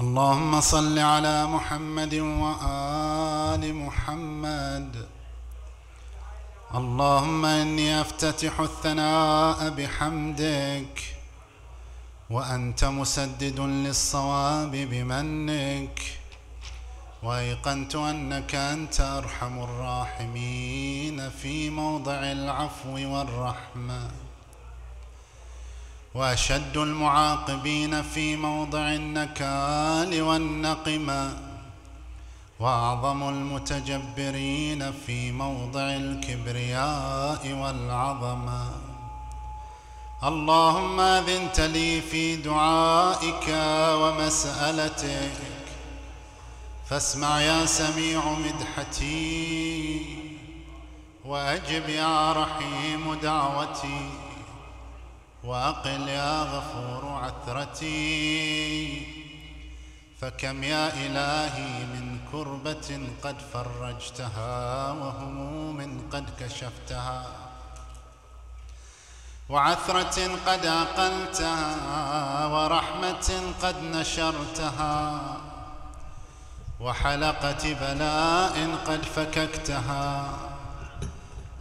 اللهم صل على محمد وآل محمد. اللهم إني أفتتح الثناء بحمدك وأنت مسدد للصواب بمنك وأيقنت أنك أنت أرحم الراحمين في موضع العفو والرحمة. وأشد المعاقبين في موضع النكال والنقمه وأعظم المتجبرين في موضع الكبرياء والعظمه اللهم أذنت لي في دعائك ومسألتك. فاسمع يا سميع مدحتي وأجب يا رحيم دعوتي. واقل يا غفور عثرتي. فكم يا إلهي من كربة قد فرجتها وهموم قد كشفتها. وعثرة قد أقلتها ورحمة قد نشرتها. وحلقة بلاء قد فككتها.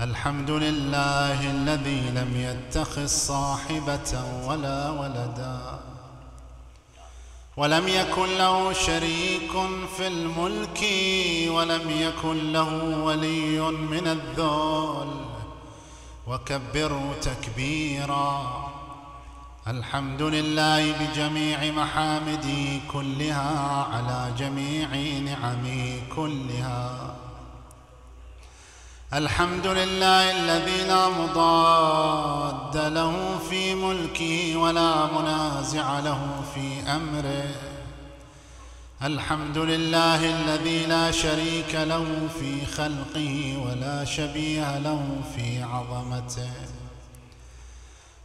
الحمد لله الذي لم يتخذ صاحبة ولا ولدا. ولم يكن له شريك في الملك ولم يكن له ولي من الذل. وكبره تكبيرا. الحمد لله بجميع محامدي كلها على جميع نعمي كلها. الحمد لله الذي لا مضاد له في ملكه ولا منازع له في أمره. الحمد لله الذي لا شريك له في خلقه ولا شبيه له في عظمته.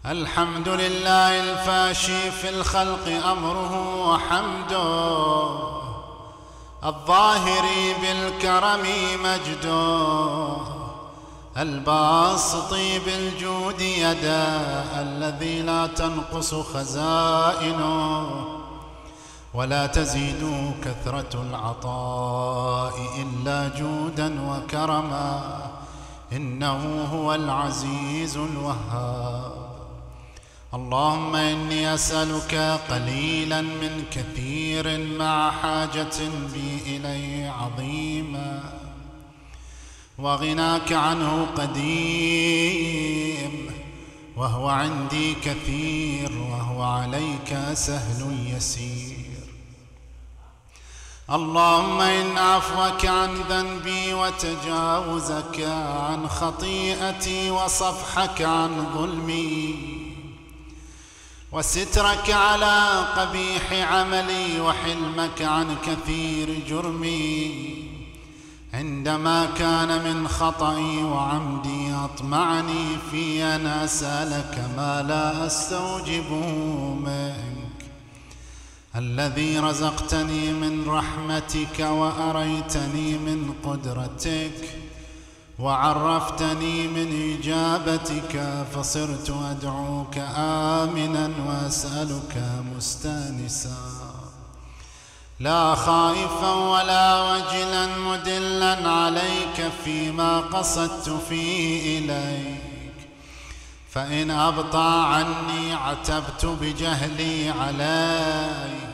الحمد لله الفاشي في الخلق أمره وحمده. الظاهر بالكرم مجده الباسط بالجود يدا الذي لا تنقص خزائنه ولا تزيد كثرة العطاء إلا جودا وكرما إنه هو العزيز الوهاب. اللهم إني أسألك قليلا من كثير مع حاجة بي اليه عظيما. وغناك عنه قديم وهو عندي كثير وهو عليك سهل يسير. اللهم إن عفوك عن ذنبي وتجاوزك عن خطيئتي وصفحك عن ظلمي وسترك على قبيح عملي وحلمك عن كثير جرمي. عندما كان من خطئي وعمدي أطمعني في أن أسألك ما لا أستوجبه منك. الذي رزقتني من رحمتك وأريتني من قدرتك. وعرفتني من إجابتك فصرت أدعوك آمنا وأسألك مستانسا. لا خائفا ولا وجلا مدلا عليك فيما قصدت فيه إليك. فإن أبطى عني عتبت بجهلي عليك.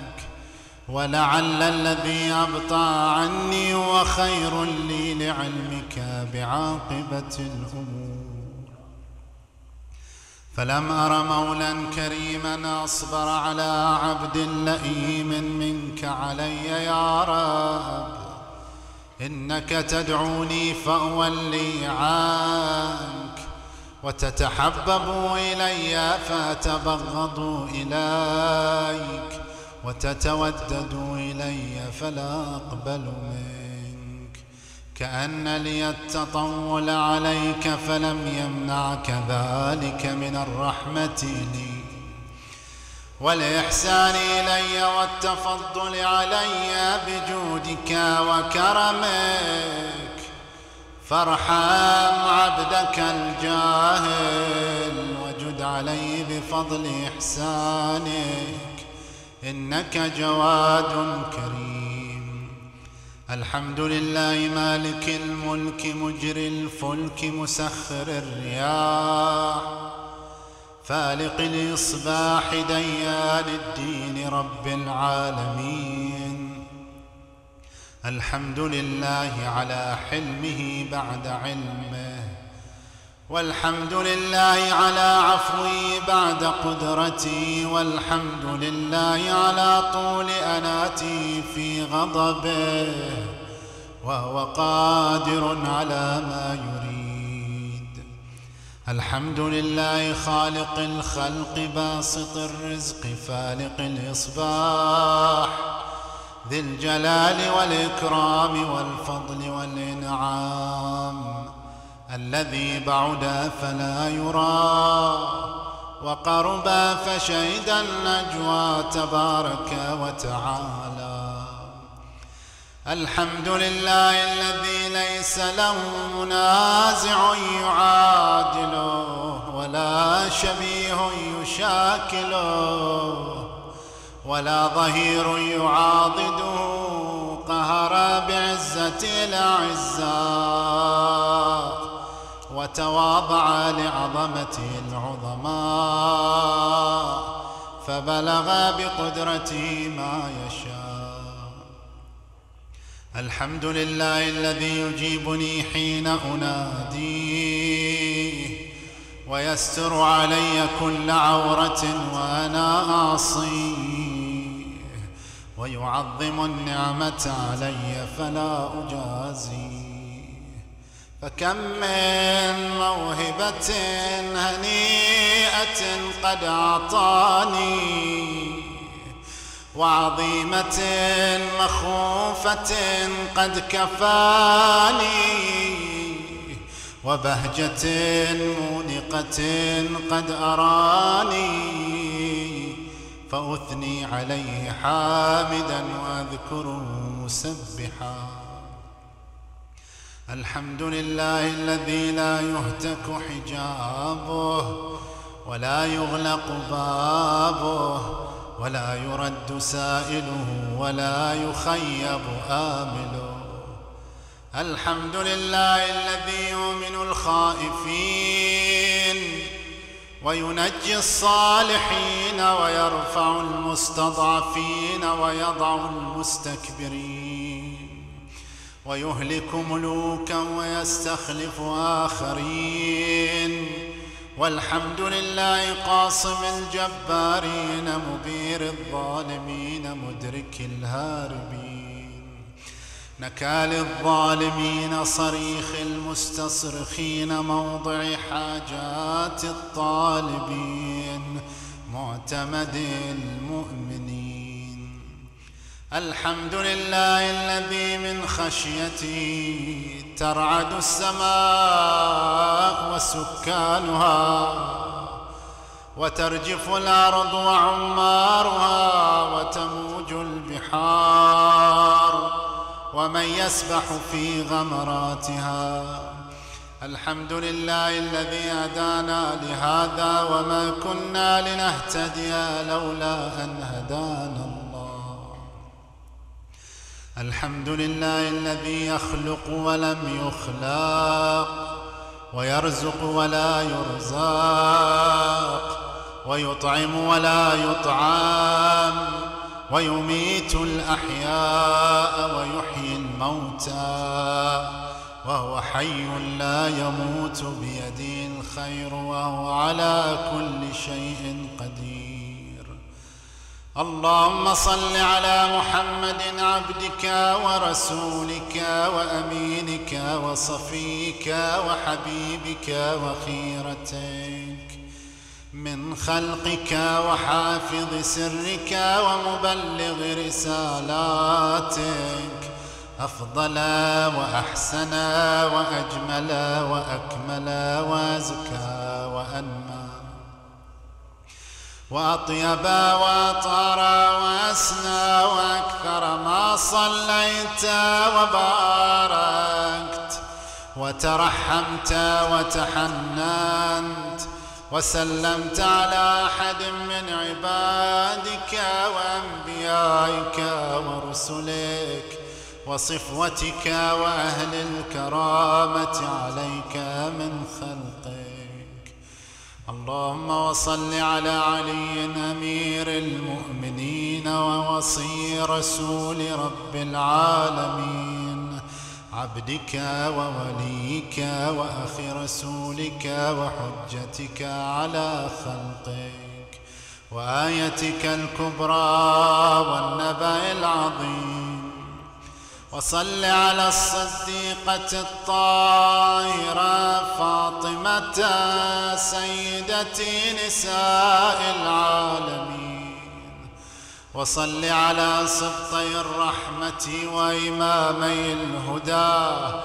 ولعل الذي أبطى عني هو خير لي لعلمك بعاقبة الأمور. فلم أر مولا كريما أصبر على عبد لئيم منك علي يا رب. إنك تدعوني فأولي عنك وتتحبب إلي فأتبغض إليك. وتتودد إلي فلا أقبل منك. كأن لي التطول عليك فلم يمنعك ذلك من الرحمة لي. والإحسان إلي والتفضل علي بجودك وكرمك. فارحم عبدك الجاهل وجد علي بفضل احسانك إنك جواد كريم. الحمد لله مالك الملك مجري الفلك مسخر الرياح. فالق الإصباح ديان الدين رب العالمين. الحمد لله على حلمه بعد علمه. والحمد لله على عفوي بعد قدرتي والحمد لله على طول أناتي في غضبه وهو قادر على ما يريد. الحمد لله خالق الخلق باسط الرزق فالق الإصباح. ذي الجلال والإكرام والفضل والإنعام. الذي بعد فلا يرى وقرب فشهد النجوى تبارك وتعالى. الحمد لله الذي ليس له منازع يعادله ولا شبيه يشاكله ولا ظهير يعاضده. قهر بعزة الأعزاء. وتواضع لعظمته العظماء فبلغ بقدرته ما يشاء. الحمد لله الذي يجيبني حين اناديه ويستر علي كل عورة وأنا اعصيه ويعظم النعمة علي فلا اجازيه فكم من موهبة هنيئة قد أعطاني وعظيمة مخوفة قد كفاني وبهجة مونقة قد أراني فأثني عليه حامدا وأذكره مسبحا. الحمد لله الذي لا يهتك حجابه ولا يغلق بابه ولا يرد سائله ولا يخيب آمله. الحمد لله الذي يؤمن الخائفين وينجي الصالحين ويرفع المستضعفين ويضع المستكبرين. ويهلك ملوكا ويستخلف آخرين. والحمد لله قاصم الجبارين مبير الظالمين مدرك الهاربين. نكال الظالمين صريخ المستصرخين موضع حاجات الطالبين. معتمد المؤمنين. الحمد لله الذي من خشيته ترعد السماء وسكانها وترجف الأرض وعمارها وتموج البحار ومن يسبح في غمراتها الحمد لله الذي هدانا لهذا وما كنا لنهتدي لولا أن هدانا الله. الحمد لله الذي يخلق ولم يخلق ويرزق ولا يرزق ويطعم ولا يطعم ويميت الأحياء ويحيي الموتى وهو حي لا يموت بيده الخير وهو على كل شيء قدير. اللهم صل على محمد عبدك ورسولك وأمينك وصفيك وحبيبك وخيرتك من خلقك وحافظ سرك ومبلغ رسالاتك أفضل وأحسن وأجمل وأكمل وأزكى وانمى وأطيب وأطهر وأسنى وأكثر ما صليت وباركت وترحمت وتحننت وسلمت على أحد من عبادك وأنبيائك ورسلك وصفوتك وأهل الكرامة عليك من خلقك. اللهم وصل على علي أمير المؤمنين ووصي رسول رب العالمين. عبدك ووليك وأخ رسولك وحجتك على خلقك. وآيتك الكبرى والنبأ العظيم. وصل على الصديقة الطاهرة فاطمة سيدة نساء العالمين. وصل على سبطي الرحمة وإمامي الهدى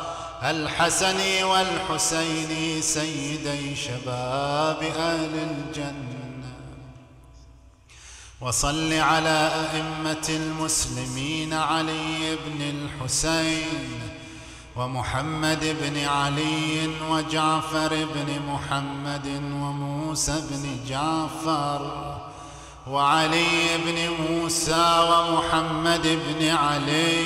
الحسن والحسين سيدي شباب أهل الجنة. وصل على أئمة المسلمين علي بن الحسين ومحمد بن علي وجعفر بن محمد وموسى بن جعفر وعلي بن موسى ومحمد بن علي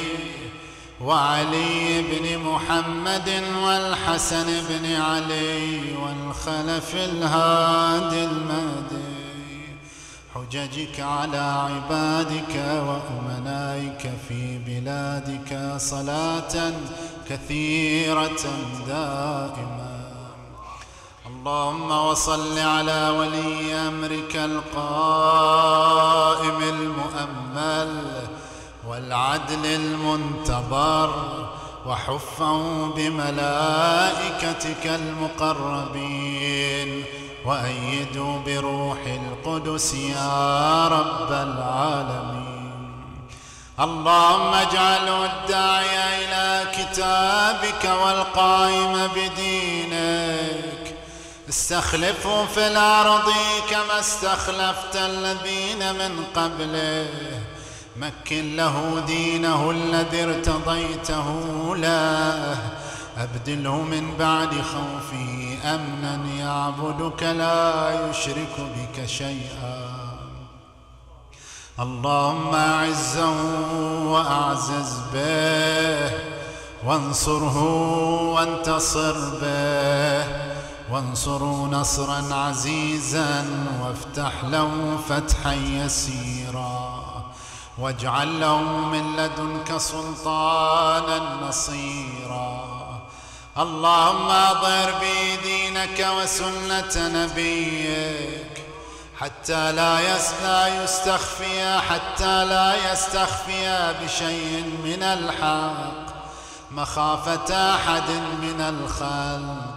وعلي بن محمد والحسن بن علي والخلف الهادي المهدي. حججك على عبادك وأمنائك في بلادك صلاة كثيرة دائمة اللهم وصل على ولي أمرك القائم المؤمل والعدل المنتظر وحفه بملائكتك المقربين. وايدوا بروح القدس يا رب العالمين. اللهم اجعله الداعي إلى كتابك والقائم بدينك. استخلفه في الأرض كما استخلفت الذين من قبله. مكن له دينه الذي ارتضيته له. أبدله من بعد خوفه أمنا يعبدك لا يشرك بك شيئا. اللهم أعزه وأعزز به وانصره وانتصر به. وانصروا نصرا عزيزا وافتح له فتحا يسيرا. واجعل له من لدنك سلطانا نصيرا. اللهم اظهر به دينك وسنة نبيك حتى لا لا يستخفي حتى لا يستخفي بشيء من الحق مخافة أحد من الخلق.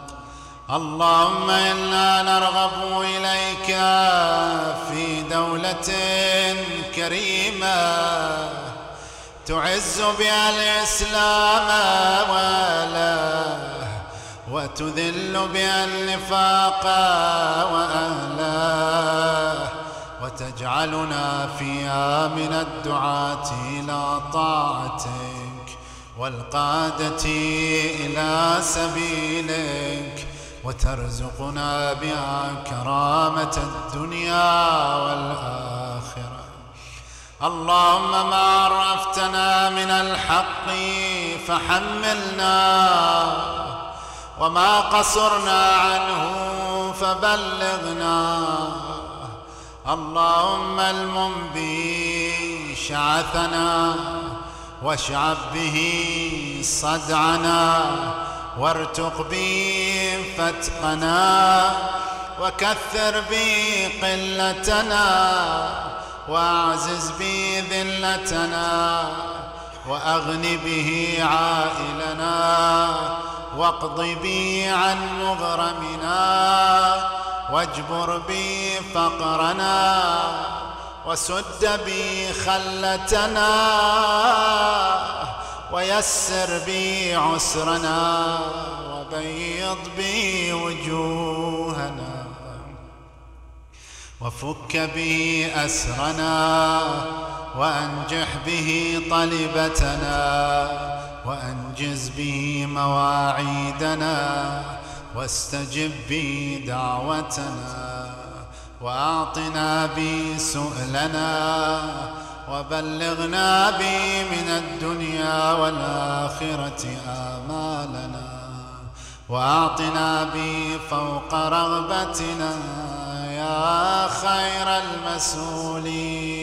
اللهم إنا نرغب إليك في دولة كريمة. تعز بها الإسلام وأهله وتذل بها النفاق وأهله وتجعلنا فيها من الدعاة إلى طاعتك والقادة إلى سبيلك وترزقنا بها كرامة الدنيا والآخرة. اللهم ما عرفتنا من الحق فحملنا وما قصرنا عنه فبلغنا. اللهم المنبي شعثنا واشعب به صدعنا وارتق بي فتقنا وكثر بي قلتنا. واعزز بي ذلتنا وأغن به عائلنا واقض بي عن مغرمنا واجبر بي فقرنا وسد بي خلتنا ويسر بي عسرنا وبيض بي وجوهنا وفك به أسرنا وأنجح به طلبتنا وأنجز به مواعيدنا واستجب به دعوتنا وأعطنا بي سؤلنا وبلغنا بي من الدنيا والآخرة آمالنا وأعطنا بي فوق رغبتنا يا خير المسؤولين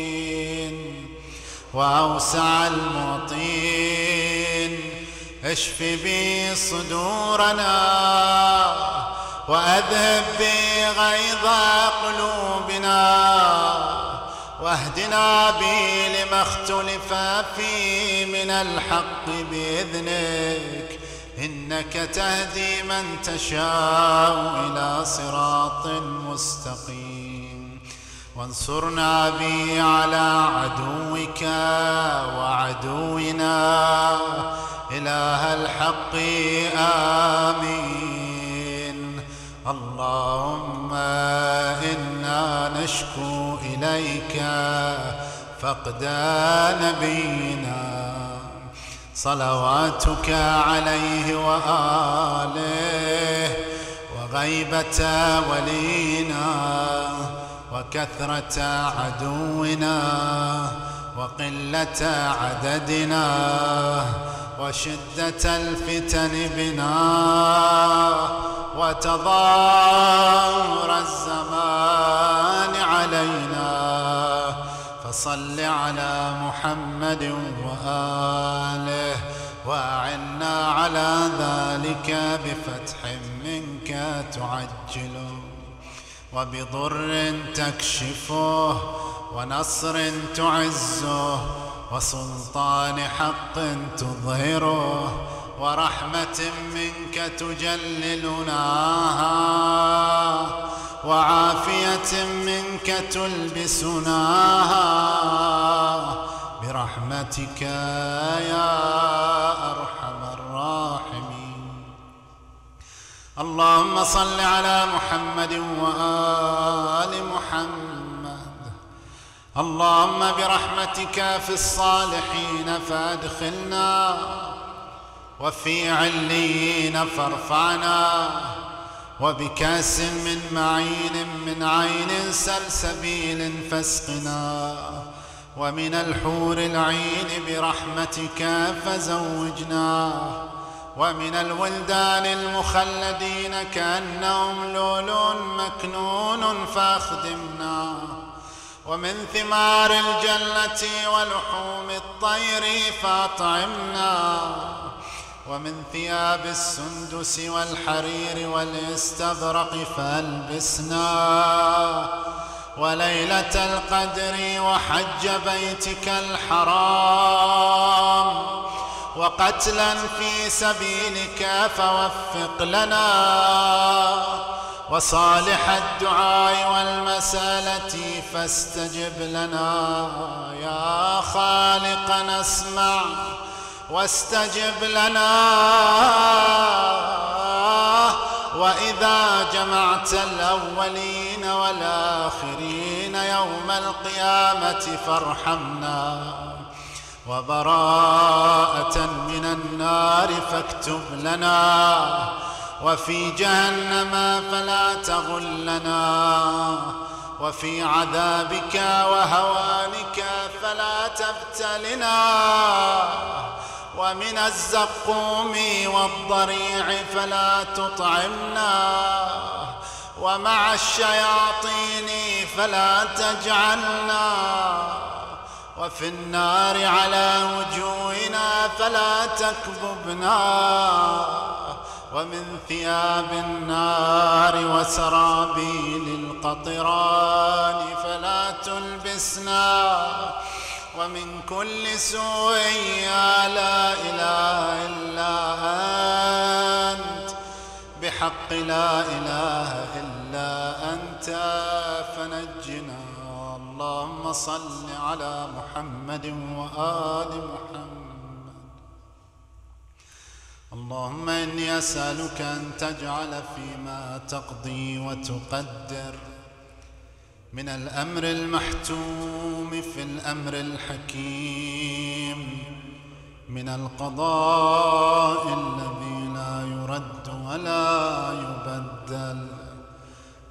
وأوسع المعطين اشف بي صدورنا وأذهب بي غيظ قلوبنا واهدنا بي لما اختلف فيه من الحق بإذنك إنك تهدي من تشاء إلى صراط مستقيم. وانصرنا بي على عدوك وعدونا. إله الحق آمين. اللهم إنا نشكو إليك فقد نبينا صلواتك عليه وآله وغيبة ولينا وكثرة عدونا وقلة عددنا وشدة الفتن بنا وتضار الزمان علينا فصل على محمد وآله وأعنا على ذلك بفتح منك تعجل وبضر تكشفه ونصر تعزه وسلطان حق تظهره ورحمة منك تجللناها وعافية منك تلبسناها برحمتك يا أرحم الراحمين. اللهم صل على محمد وآل محمد. اللهم برحمتك في الصالحين فأدخلنا وفي عليين فارفعنا. وبكاس من معين من عين سلسبيل فاسقنا ومن الحور العين برحمتك فزوجنا ومن الولدان المخلدين كأنهم لؤلؤ مكنون فأخدمنا ومن ثمار الجنة ولحوم الطير فأطعمنا ومن ثياب السندس والحرير والاستبرق فألبسنا وليلة القدر وحج بيتك الحرام وقتلا في سبيلك فوفق لنا وصالح الدعاء والمسألة فاستجب لنا يا خالقنا اسمع واستجب لنا. وإذا جمعت الأولين والآخرين يوم القيامة فارحمنا. وبراءة من النار فاكتب لنا. وفي جهنم فلا تغلنا. وفي عذابك وهوانك فلا تبتلنا. ومن الزقوم والضريع فلا تطعمنا ومع الشياطين فلا تجعلنا وفي النار على وجوهنا فلا تكببنا ومن ثياب النار وسرابيل القطران فلا تلبسنا ومن كل سوء يا لا إله إلا أنت. بحق لا إله إلا أنت. فنجنا اللهم صل على محمد وآل محمد. اللهم إني أسألك أن تجعل فيما تقضي وتقدر. من الأمر المحتوم في الأمر الحكيم من القضاء الذي لا يرد ولا يبدل.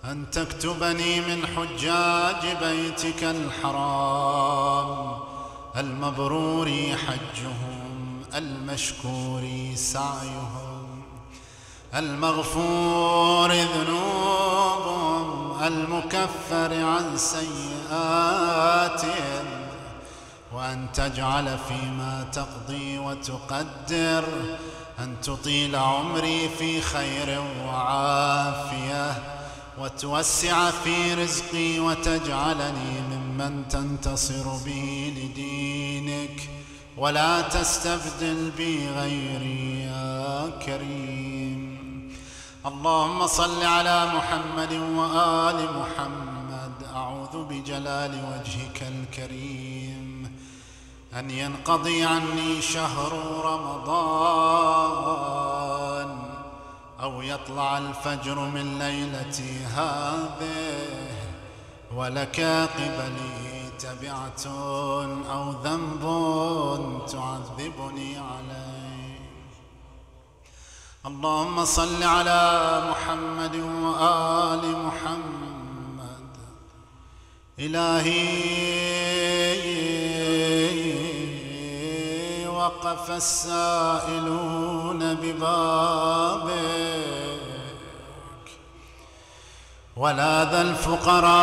أن تكتبني من حجاج بيتك الحرام المبرور حجهم المشكور سعيهم المغفور ذنوبهم. المكفر عن سيئاتهم وأن تجعل فيما تقضي وتقدر أن تطيل عمري في خير وعافية وتوسع في رزقي وتجعلني ممن تنتصر به لدينك ولا تستبدل بي غيري يا كريم. اللهم صل على محمد وآل محمد. أعوذ بجلال وجهك الكريم. أن ينقضي عني شهر رمضان أو يطلع الفجر من ليلتي هذه ولك قبلي تبعة أو ذنب تعذبني عليه. اللهم صل على محمد وآل محمد. إلهي وقف السائلون ببابك. ولاذ الفقراء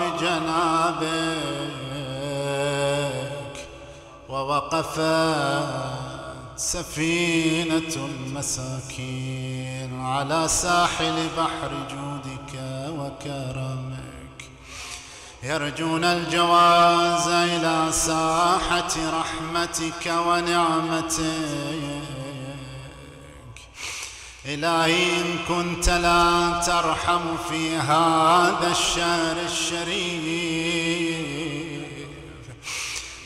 بجنابك. ووقفت سفينة المساكين على ساحل بحر جودك وكرمك. يرجون الجواز إلى ساحة رحمتك ونعمتك. إلهي إن كنت لا ترحم في هذا الشهر الشريف.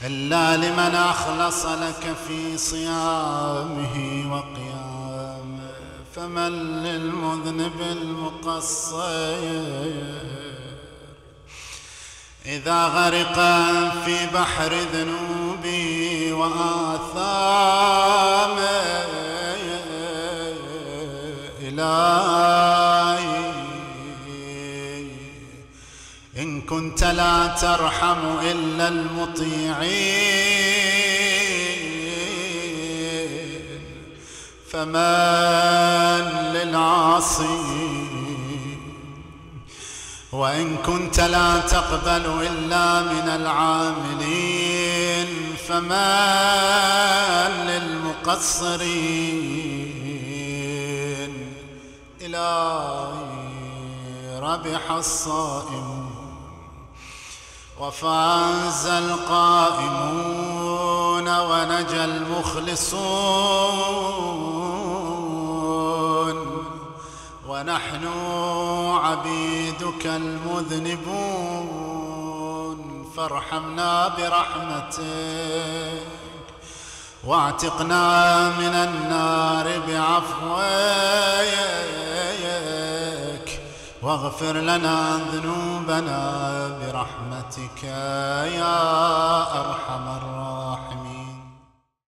إلا لمن أخلص لك في صيامه وقيامه فمن للمذنب المقصر؟ إذا غرق في بحر ذنوبي وآثامه إلهي كنت لا ترحم إلا المطيعين. فمن للعاصين. وإن كنت لا تقبل إلا من العاملين. فمن للمقصرين. إلهي ربح الصائم وفاز القائمون ونجى المخلصون. ونحن عبيدك المذنبون فارحمنا برحمتك. واعتقنا من النار بعفوك. واغفر لنا ذنوبنا برحمتك يا أرحم الراحمين.